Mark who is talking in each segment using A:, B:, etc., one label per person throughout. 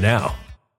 A: now.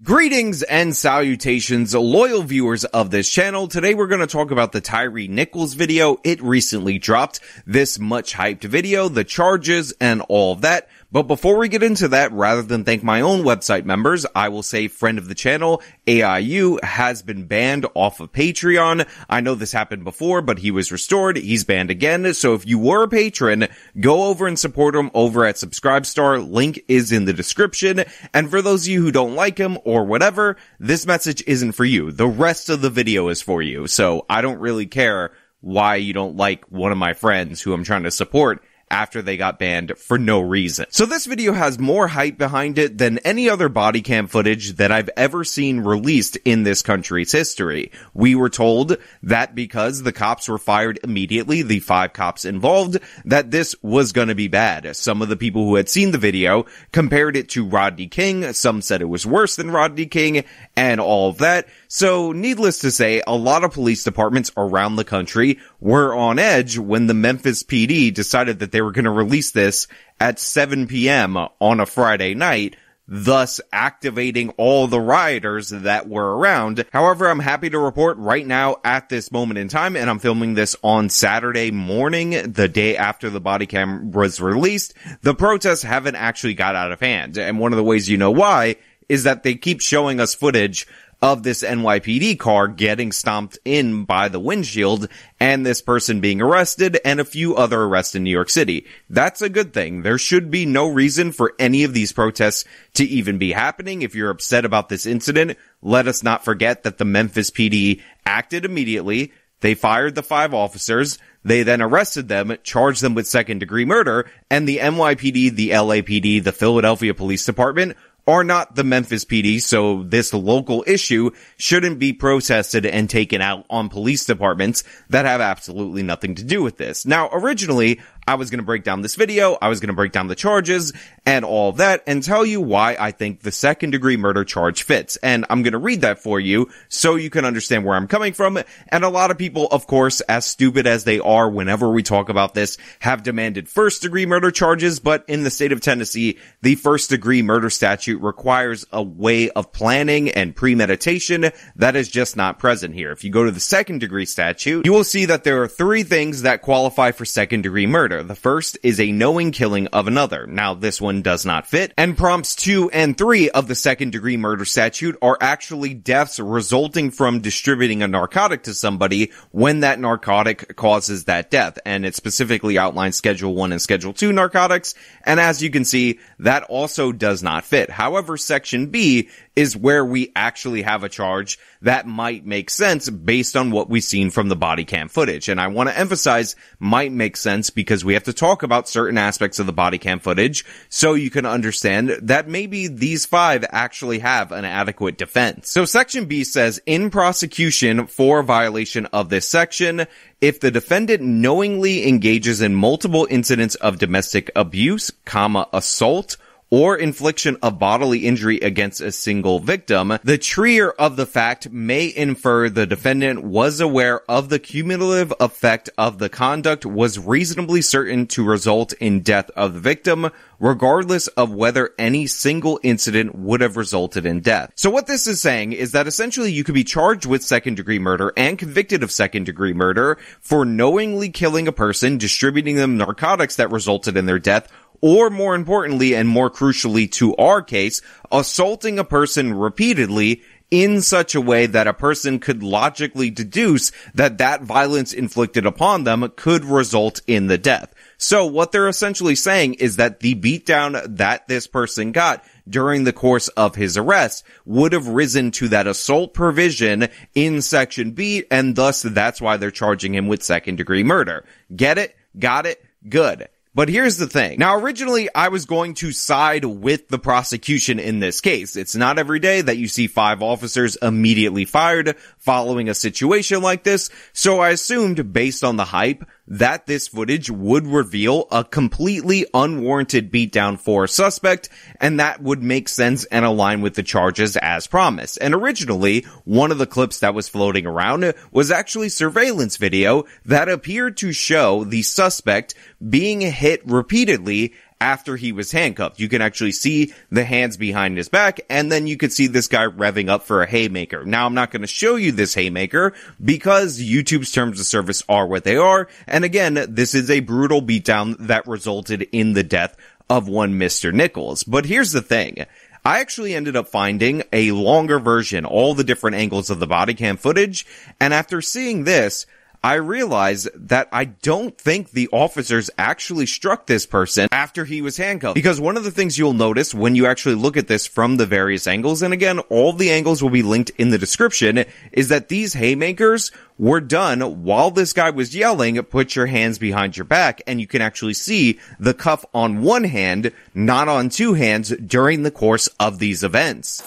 B: Greetings and salutations, loyal viewers of this channel. Today we're going to talk about the Tyre Nichols video. It recently dropped this much hyped video, the charges and all that. But before we get into that, rather than thank my own website members, I will say friend of the channel, AIU, has been banned off of Patreon. I know this happened before, but he was restored. He's banned again. So if you were a patron, go over and support him over at Subscribestar. Link is in the description. And for those of you who don't like him or whatever, this message isn't for you. The rest of the video is for you. So I don't really care why you don't like one of my friends who I'm trying to support after they got banned for no reason. So this video has more hype behind it than any other body cam footage that I've ever seen released in this country's history. We were told that because the cops were fired immediately, the five cops involved, that this was gonna be bad. Some of the people who had seen the video compared it to Rodney King, some said it was worse than Rodney King, and all of that. So needless to say, a lot of police departments around the country were on edge when the Memphis PD decided that they were going to release this at 7 p.m. on a Friday night, thus activating all the rioters that were around. However, I'm happy to report right now at this moment in time, and I'm filming this on Saturday morning, the day after the body cam was released, the protests haven't actually got out of hand. And one of the ways you know why is that they keep showing us footage of this NYPD car getting stomped in by the windshield and this person being arrested and a few other arrests in New York City. That's a good thing. There should be no reason for any of these protests to even be happening. If you're upset about this incident, let us not forget that the Memphis PD acted immediately. They fired the five officers. They then arrested them, charged them with second degree murder, and the NYPD, the LAPD, the Philadelphia Police Department are not the Memphis PD, so this local issue shouldn't be protested and taken out on police departments that have absolutely nothing to do with this. Now, originally, I was going to break down this video, I was going to break down the charges and all that and tell you why I think the second degree murder charge fits. And I'm going to read that for you so you can understand where I'm coming from. And a lot of people, of course, as stupid as they are whenever we talk about this, have demanded first degree murder charges, but in the state of Tennessee, the first degree murder statute requires a way of planning and premeditation that is just not present here. If you go to the second degree statute, you will see that there are three things that qualify for second degree murder. The first is a knowing killing of another. Now this one does not fit. And prompts two and three of the second degree murder statute are actually deaths resulting from distributing a narcotic to somebody when that narcotic causes that death. And it specifically outlines schedule one and schedule two narcotics. And as you can see, that also does not fit. However, section B is where we actually have a charge that might make sense based on what we've seen from the body cam footage. And I want to emphasize might make sense because we have to talk about certain aspects of the body cam footage so you can understand that maybe these five actually have an adequate defense. So section B says in prosecution for violation of this section, if the defendant knowingly engages in multiple incidents of domestic abuse, comma, assault, or infliction of bodily injury against a single victim, the trier of the fact may infer the defendant was aware of the cumulative effect of the conduct was reasonably certain to result in death of the victim, regardless of whether any single incident would have resulted in death. So what this is saying is that essentially you could be charged with second degree murder and convicted of second degree murder for knowingly killing a person, distributing them narcotics that resulted in their death, or more importantly and more crucially to our case, assaulting a person repeatedly in such a way that a person could logically deduce that that violence inflicted upon them could result in the death. So what they're essentially saying is that the beatdown that this person got during the course of his arrest would have risen to that assault provision in section B and thus that's why they're charging him with second degree murder. Get it? Got it? Good. But here's the thing. Now, originally, I was going to side with the prosecution in this case. It's not every day that you see five officers immediately fired following a situation like this. So I assumed based on the hype that this footage would reveal a completely unwarranted beatdown for a suspect, and that would make sense and align with the charges as promised. And originally, one of the clips that was floating around was actually surveillance video that appeared to show the suspect being hit repeatedly after he was handcuffed. You can actually see the hands behind his back, and then you could see this guy revving up for a haymaker. Now, I'm not going to show you this haymaker because YouTube's terms of service are what they are. And again, this is a brutal beatdown that resulted in the death of one Mr. Nichols. But here's the thing. I actually ended up finding a longer version, all the different angles of the body cam footage. And after seeing this, I realize that I don't think the officers actually struck this person after he was handcuffed. Because one of the things you'll notice when you actually look at this from the various angles, and again, all the angles will be linked in the description, is that these haymakers were done while this guy was yelling, put your hands behind your back, and you can actually see the cuff on one hand, not on two hands during the course of these events.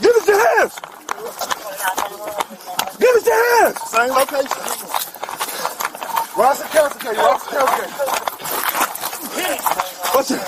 C: Give us your hands! Give us your hands! Same location. Ross Watch the casket. Watch the casket. Watch it.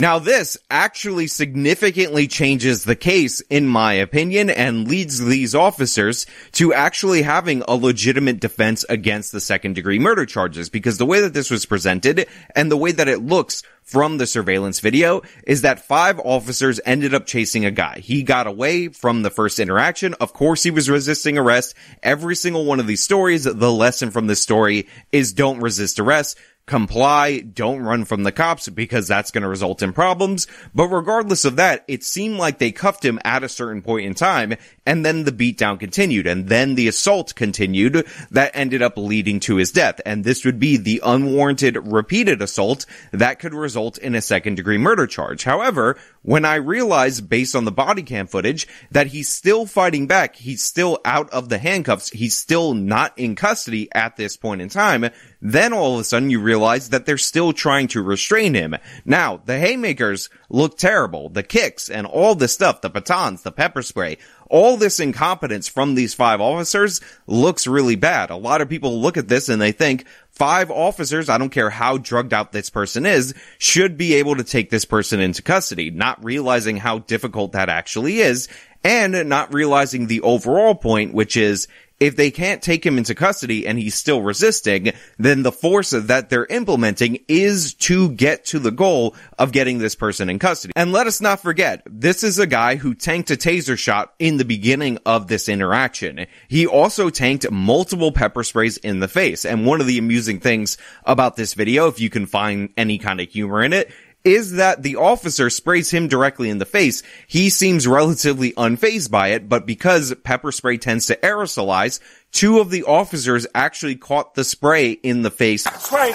B: Now this actually significantly changes the case in my opinion and leads these officers to actually having a legitimate defense against the second degree murder charges because the way that this was presented and the way that it looks from the surveillance video is that five officers ended up chasing a guy. He got away from the first interaction. Of course, he was resisting arrest. Every single one of these stories, the lesson from this story is don't resist arrest comply, don't run from the cops because that's going to result in problems. But regardless of that, it seemed like they cuffed him at a certain point in time and then the beatdown continued and then the assault continued that ended up leading to his death. And this would be the unwarranted repeated assault that could result in a second degree murder charge. However, when I realized based on the body cam footage that he's still fighting back, he's still out of the handcuffs, he's still not in custody at this point in time, then all of a sudden you realize that they're still trying to restrain him. Now, the haymakers look terrible. The kicks and all this stuff, the batons, the pepper spray, all this incompetence from these five officers looks really bad. A lot of people look at this and they think five officers, I don't care how drugged out this person is, should be able to take this person into custody, not realizing how difficult that actually is and not realizing the overall point, which is if they can't take him into custody and he's still resisting, then the force that they're implementing is to get to the goal of getting this person in custody. And let us not forget, this is a guy who tanked a taser shot in the beginning of this interaction. He also tanked multiple pepper sprays in the face. And one of the amusing things about this video, if you can find any kind of humor in it, is that the officer sprays him directly in the face. He seems relatively unfazed by it, but because pepper spray tends to aerosolize, two of the officers actually caught the spray in the face.
C: Spray.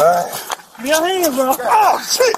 C: Uh, your hands, bro. Oh, shit.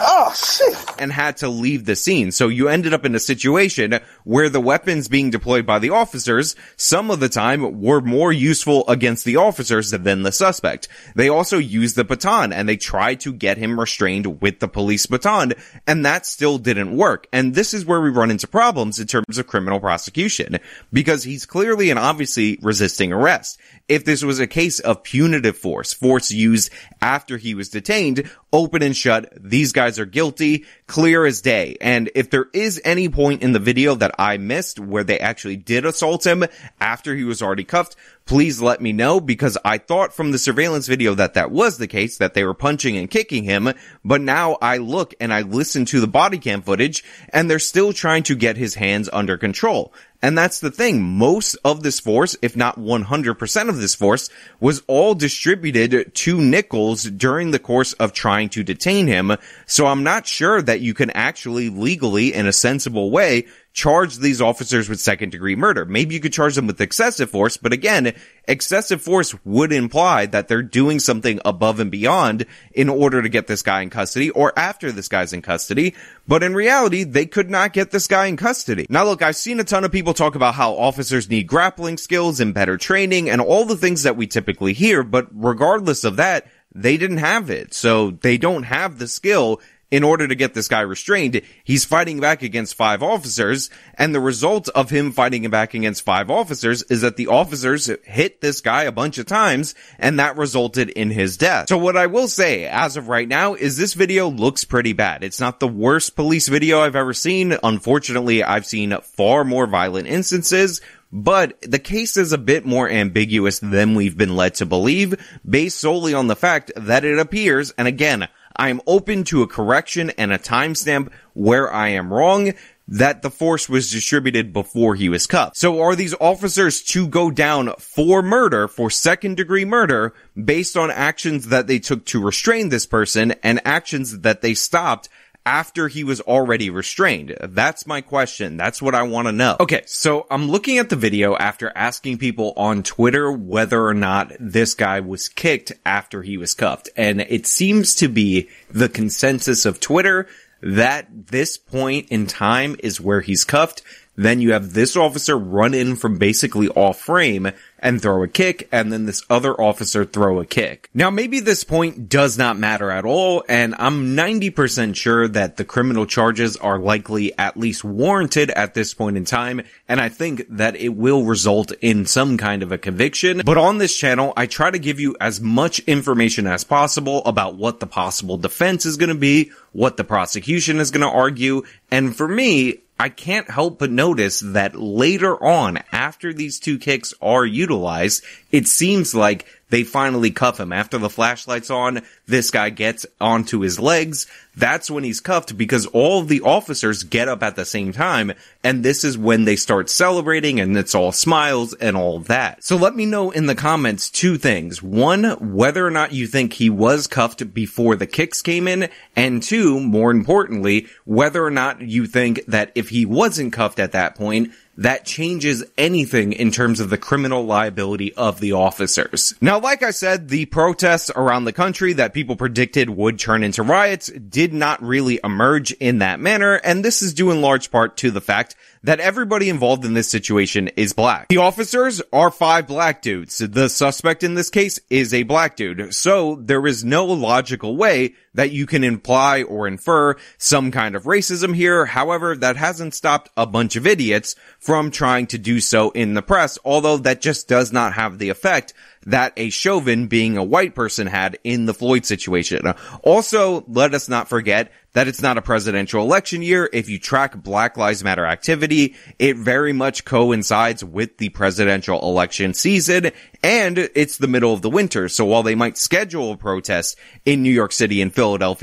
C: Oh shit.
B: And had to leave the scene. So you ended up in a situation where the weapons being deployed by the officers, some of the time were more useful against the officers than the suspect. They also used the baton and they tried to get him restrained with the police baton and that still didn't work. And this is where we run into problems in terms of criminal prosecution because he's clearly and obviously resisting arrest. If this was a case of punitive force, force used after he was detained, open and shut, these guys are guilty, clear as day. And if there is any point in the video that I missed where they actually did assault him after he was already cuffed, please let me know because I thought from the surveillance video that that was the case, that they were punching and kicking him. But now I look and I listen to the body cam footage and they're still trying to get his hands under control. And that's the thing. Most of this force, if not 100% of this force, was all distributed to Nichols during the course of trying to detain him. So I'm not sure that you can actually legally, in a sensible way, charge these officers with second degree murder. Maybe you could charge them with excessive force, but again, excessive force would imply that they're doing something above and beyond in order to get this guy in custody or after this guy's in custody. But in reality, they could not get this guy in custody. Now look, I've seen a ton of people talk about how officers need grappling skills and better training and all the things that we typically hear, but regardless of that, they didn't have it. So they don't have the skill in order to get this guy restrained, he's fighting back against five officers, and the result of him fighting back against five officers is that the officers hit this guy a bunch of times, and that resulted in his death. So what I will say, as of right now, is this video looks pretty bad. It's not the worst police video I've ever seen. Unfortunately, I've seen far more violent instances, but the case is a bit more ambiguous than we've been led to believe, based solely on the fact that it appears, and again, I am open to a correction and a timestamp where I am wrong that the force was distributed before he was cuffed. So are these officers to go down for murder, for second degree murder, based on actions that they took to restrain this person and actions that they stopped after he was already restrained? That's my question. That's what I want to know. Okay, so I'm looking at the video after asking people on Twitter whether or not this guy was kicked after he was cuffed. And it seems to be the consensus of Twitter that this point in time is where he's cuffed. Then you have this officer run in from basically off frame and throw a kick, and then this other officer throw a kick. Now, maybe this point does not matter at all, and I'm 90% sure that the criminal charges are likely at least warranted at this point in time, and I think that it will result in some kind of a conviction. But on this channel, I try to give you as much information as possible about what the possible defense is going to be, what the prosecution is going to argue, and for me, I can't help but notice that later on, after these two kicks are utilized, it seems like they finally cuff him. After the flashlight's on, this guy gets onto his legs. That's when he's cuffed because all of the officers get up at the same time. And this is when they start celebrating and it's all smiles and all that. So let me know in the comments two things. One, whether or not you think he was cuffed before the kicks came in. And two, more importantly, whether or not you think that if he wasn't cuffed at that point, that changes anything in terms of the criminal liability of the officers. Now, like I said, the protests around the country that people predicted would turn into riots did not really emerge in that manner, and this is due in large part to the fact that everybody involved in this situation is black. The officers are five black dudes. The suspect in this case is a black dude. So there is no logical way that you can imply or infer some kind of racism here. However, that hasn't stopped a bunch of idiots from trying to do so in the press, although that just does not have the effect that a Chauvin being a white person had in the Floyd situation. Also, let us not forget that it's not a presidential election year. If you track Black Lives Matter activity, it very much coincides with the presidential election season and it's the middle of the winter. So while they might schedule a protest in New York City and Philadelphia,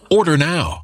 D: Order now.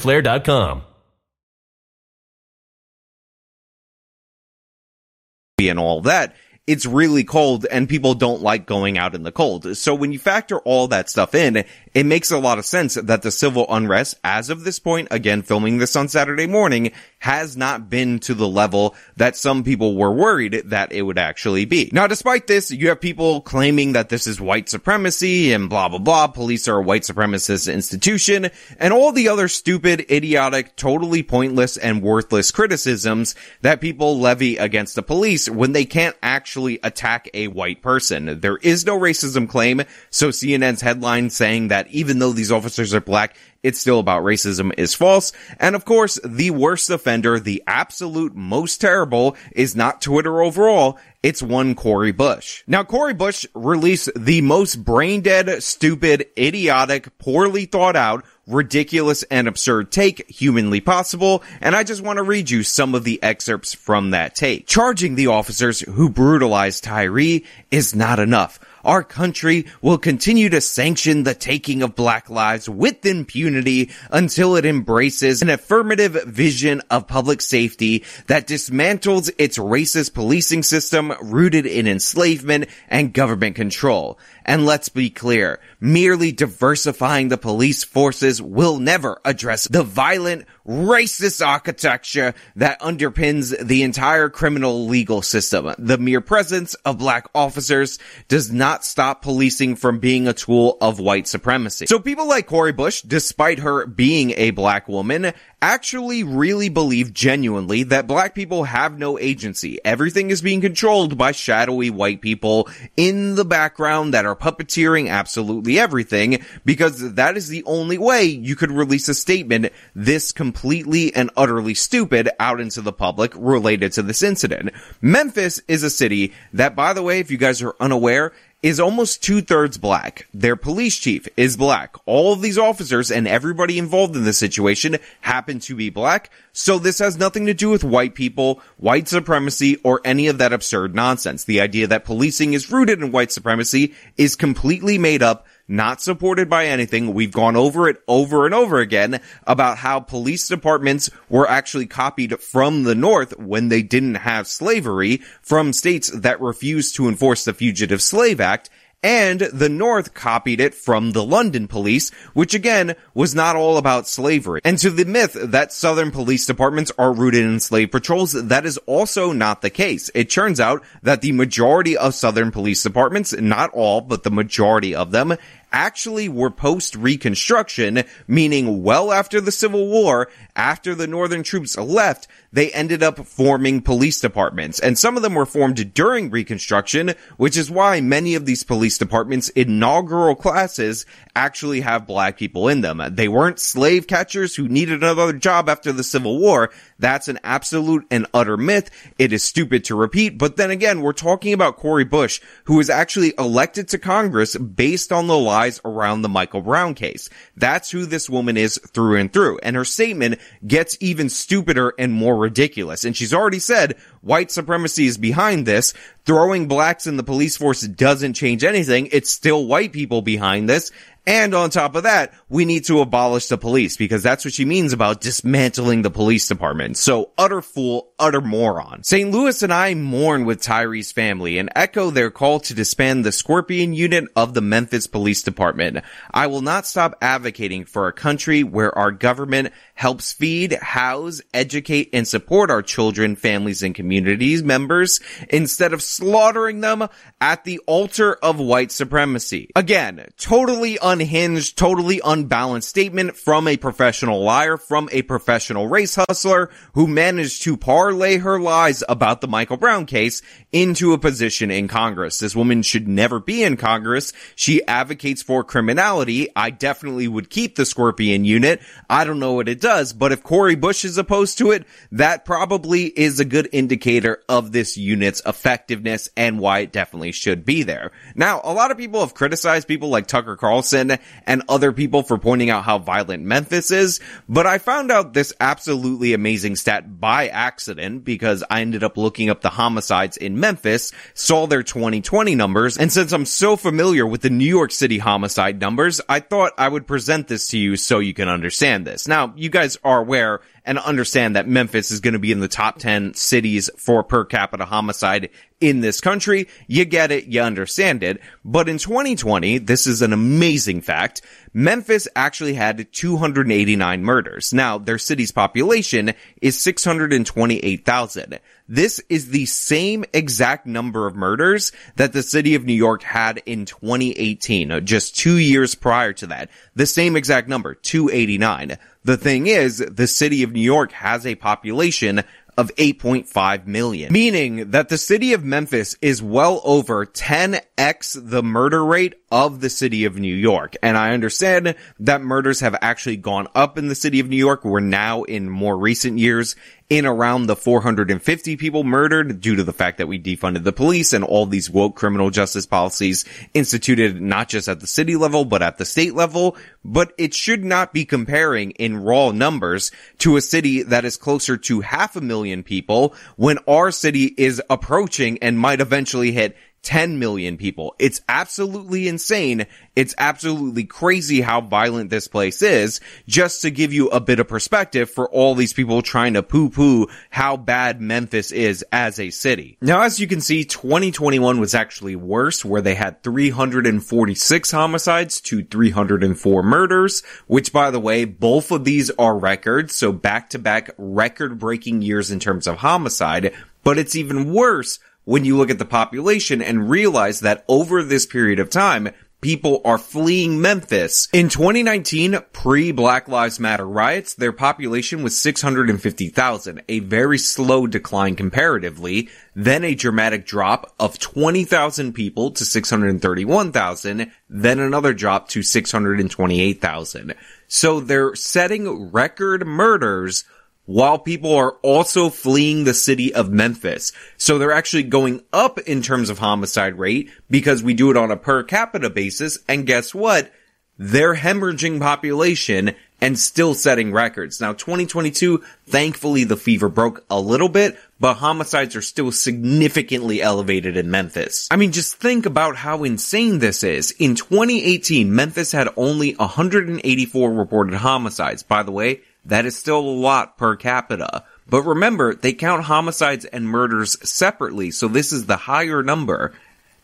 B: and all that, it's really cold and people don't like going out in the cold. So when you factor all that stuff in, it makes a lot of sense that the civil unrest, as of this point, again, filming this on Saturday morning, has not been to the level that some people were worried that it would actually be. Now, despite this, you have people claiming that this is white supremacy and blah, blah, blah. Police are a white supremacist institution and all the other stupid, idiotic, totally pointless and worthless criticisms that people levy against the police when they can't actually attack a white person. There is no racism claim. So CNN's headline saying that even though these officers are black, it's still about racism is false. And of course, the worst offender, the absolute most terrible is not Twitter overall. It's one Cori Bush. Now, Cori Bush released the most brain dead, stupid, idiotic, poorly thought out, ridiculous and absurd take humanly possible, and I just want to read you some of the excerpts from that take. Charging the officers who brutalized Tyre is not enough. Our country will continue to sanction the taking of black lives with impunity until it embraces an affirmative vision of public safety that dismantles its racist policing system rooted in enslavement and government control. And let's be clear, merely diversifying the police forces will never address the violent, racist architecture that underpins the entire criminal legal system. The mere presence of black officers does not stop policing from being a tool of white supremacy. So people like Cori Bush, despite her being a black woman, actually really believe genuinely that black people have no agency. Everything is being controlled by shadowy white people in the background that are puppeteering absolutely everything because that is the only way you could release a statement this completely and utterly stupid out into the public related to this incident. Memphis is a city that, by the way, if you guys are unaware, is almost two thirds black. Their police chief is black. All of these officers and everybody involved in this situation happen to be black. So this has nothing to do with white people, white supremacy, or any of that absurd nonsense. The idea that policing is rooted in white supremacy is completely made up not supported by anything. We've gone over it over and over again about how police departments were actually copied from the North when they didn't have slavery from states that refused to enforce the Fugitive Slave Act and the North copied it from the London police, which again was not all about slavery. And to the myth that Southern police departments are rooted in slave patrols, that is also not the case. It turns out that the majority of Southern police departments, not all, but the majority of them, actually were post Reconstruction, meaning well after the Civil War, after the Northern troops left, they ended up forming police departments. And some of them were formed during Reconstruction, which is why many of these police departments' inaugural classes actually have black people in them. They weren't slave catchers who needed another job after the Civil War. That's an absolute and utter myth. It is stupid to repeat. But then again, we're talking about Cori Bush, who was actually elected to Congress based on the lies around the Michael Brown case. That's who this woman is through and through. And her statement gets even stupider and more ridiculous. And she's already said white supremacy is behind this. Throwing blacks in the police force doesn't change anything. It's still white people behind this. And on top of that, we need to abolish the police because that's what she means about dismantling the police department. So utter fool, utter moron. St. Louis and I mourn with Tyre's family and echo their call to disband the Scorpion unit of the Memphis Police Department. I will not stop advocating for a country where our government helps feed, house, educate, and support our children, families, and communities members instead of slaughtering them at the altar of white supremacy. Again, totally unhinged, totally unbalanced statement from a professional liar, from a professional race hustler who managed to parlay her lies about the Michael Brown case into a position in Congress. This woman should never be in Congress. She advocates for criminality. I definitely would keep the Scorpion unit. I don't know what it does does, but if Cori Bush is opposed to it, that probably is a good indicator of this unit's effectiveness and why it definitely should be there. Now, a lot of people have criticized people like Tucker Carlson and other people for pointing out how violent Memphis is, but I found out this absolutely amazing stat by accident because I ended up looking up the homicides in Memphis, saw their 2020 numbers, and since I'm so familiar with the New York City homicide numbers, I thought I would present this to you so you can understand this. Now, you guys guys are aware and understand that Memphis is going to be in the top 10 cities for per capita homicide in this country. You get it. You understand it. But in 2020, this is an amazing fact. Memphis actually had 289 murders. Now, their city's population is 628,000. This is the same exact number of murders that the city of New York had in 2018, uh, just two years prior to that. The same exact number, 289. The thing is, the city of New York has a population of 8.5 million, meaning that the city of Memphis is well over 10x the murder rate of the city of New York. And I understand that murders have actually gone up in the city of New York. We're now in more recent years in around the 450 people murdered due to the fact that we defunded the police and all these woke criminal justice policies instituted not just at the city level, but at the state level. But it should not be comparing in raw numbers to a city that is closer to half a million people when our city is approaching and might eventually hit 10 million people. It's absolutely insane. It's absolutely crazy how violent this place is, just to give you a bit of perspective for all these people trying to poo poo how bad Memphis is as a city. Now, as you can see, 2021 was actually worse, where they had 346 homicides to 304 murders, which by the way, both of these are records, so back to back record breaking years in terms of homicide, but it's even worse when you look at the population and realize that over this period of time, people are fleeing Memphis. In 2019, pre-Black Lives Matter riots, their population was 650,000, a very slow decline comparatively, then a dramatic drop of 20,000 people to 631,000, then another drop to 628,000. So they're setting record murders while people are also fleeing the city of Memphis. So they're actually going up in terms of homicide rate because we do it on a per capita basis. And guess what? They're hemorrhaging population and still setting records. Now 2022, thankfully the fever broke a little bit, but homicides are still significantly elevated in Memphis. I mean, just think about how insane this is. In 2018, Memphis had only 184 reported homicides. By the way, that is still a lot per capita. But remember, they count homicides and murders separately, so this is the higher number.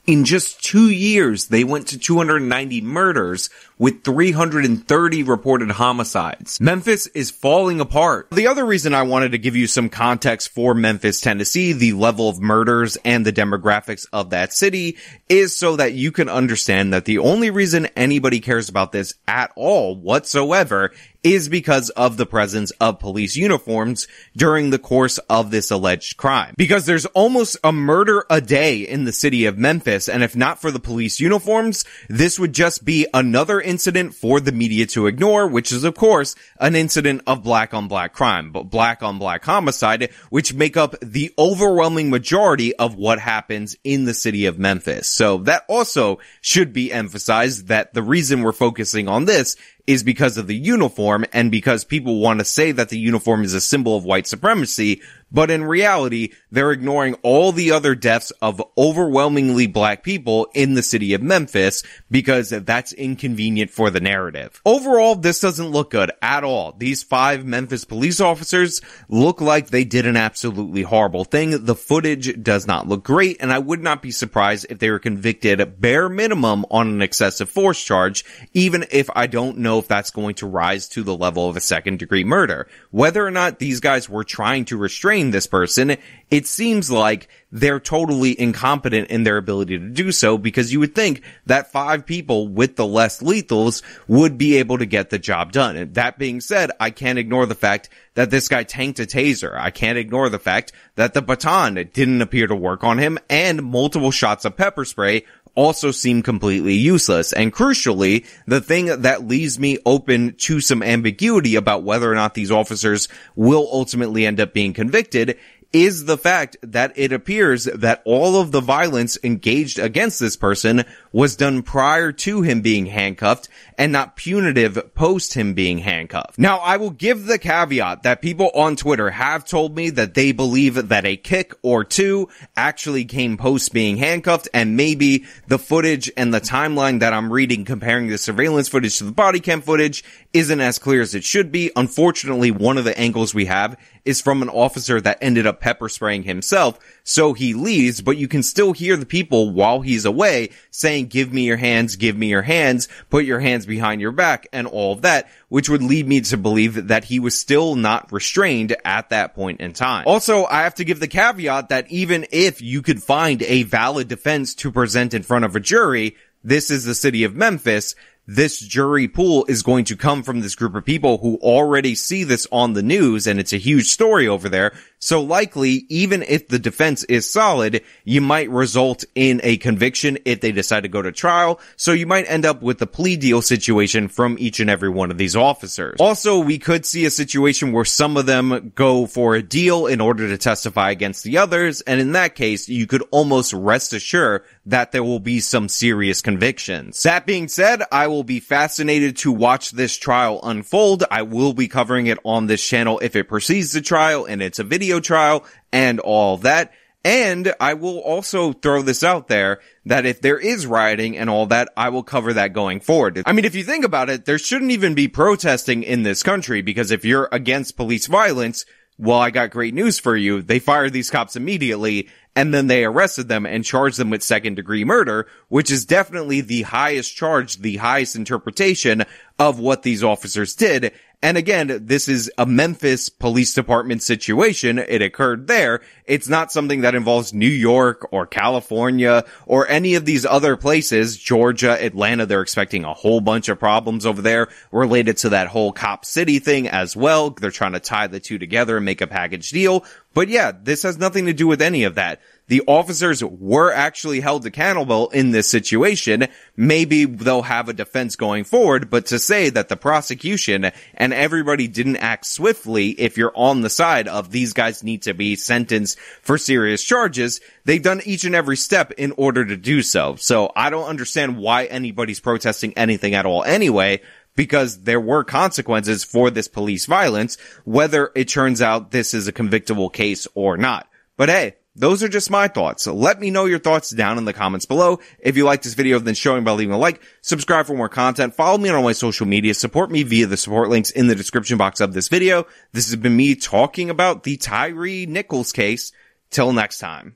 B: In just two years, they went to 290 murders with 330 reported homicides. Memphis is falling apart. The other reason I wanted to give you some context for Memphis, Tennessee, the level of murders and the demographics of that city is so that you can understand that the only reason anybody cares about this at all whatsoever is because of the presence of police uniforms during the course of this alleged crime. Because there's almost a murder a day in the city of Memphis, and if not for the police uniforms, this would just be another incident for the media to ignore, which is of course an incident of black on black crime, but black on black homicide, which make up the overwhelming majority of what happens in the city of Memphis. So that also should be emphasized that the reason we're focusing on this is because of the uniform and because people want to say that the uniform is a symbol of white supremacy, but in reality, they're ignoring all the other deaths of overwhelmingly black people in the city of Memphis because that's inconvenient for the narrative. Overall, this doesn't look good at all. These five Memphis police officers look like they did an absolutely horrible thing. The footage does not look great, and I would not be surprised if they were convicted bare minimum on an excessive force charge, even if I don't know if that's going to rise to the level of a second degree murder. Whether or not these guys were trying to restrain this person, it seems like they're totally incompetent in their ability to do so because you would think that five people with the less lethals would be able to get the job done. And that being said, I can't ignore the fact that this guy tanked a taser. I can't ignore the fact that the baton didn't appear to work on him and multiple shots of pepper spray also seem completely useless. And crucially, the thing that leaves me open to some ambiguity about whether or not these officers will ultimately end up being convicted is the fact that it appears that all of the violence engaged against this person was done prior to him being handcuffed and not punitive post him being handcuffed. Now, I will give the caveat that people on Twitter have told me that they believe that a kick or two actually came post being handcuffed and maybe the footage and the timeline that I'm reading comparing the surveillance footage to the body cam footage isn't as clear as it should be. Unfortunately, one of the angles we have is from an officer that ended up pepper spraying himself. So he leaves, but you can still hear the people while he's away saying, give me your hands, give me your hands, put your hands behind your back and all of that, which would lead me to believe that he was still not restrained at that point in time. Also, I have to give the caveat that even if you could find a valid defense to present in front of a jury, this is the city of Memphis this jury pool is going to come from this group of people who already see this on the news and it's a huge story over there. So likely, even if the defense is solid, you might result in a conviction if they decide to go to trial. So you might end up with a plea deal situation from each and every one of these officers. Also, we could see a situation where some of them go for a deal in order to testify against the others. And in that case, you could almost rest assured that there will be some serious convictions. That being said, I will be fascinated to watch this trial unfold. I will be covering it on this channel if it proceeds to trial and it's a video trial and all that. And I will also throw this out there that if there is rioting and all that, I will cover that going forward. I mean, if you think about it, there shouldn't even be protesting in this country because if you're against police violence, well, I got great news for you. They fired these cops immediately and then they arrested them and charged them with second degree murder, which is definitely the highest charge, the highest interpretation of what these officers did. And again, this is a Memphis police department situation. It occurred there. It's not something that involves New York or California or any of these other places. Georgia, Atlanta, they're expecting a whole bunch of problems over there related to that whole cop city thing as well. They're trying to tie the two together and make a package deal. But yeah, this has nothing to do with any of that the officers were actually held accountable in this situation, maybe they'll have a defense going forward, but to say that the prosecution and everybody didn't act swiftly if you're on the side of these guys need to be sentenced for serious charges, they've done each and every step in order to do so. So I don't understand why anybody's protesting anything at all anyway, because there were consequences for this police violence, whether it turns out this is a convictable case or not. But hey, those are just my thoughts. Let me know your thoughts down in the comments below. If you like this video, then showing by leaving a like, subscribe for more content, follow me on all my social media, support me via the support links in the description box of this video. This has been me talking about the Tyre Nichols case. Till next time.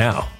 A: now.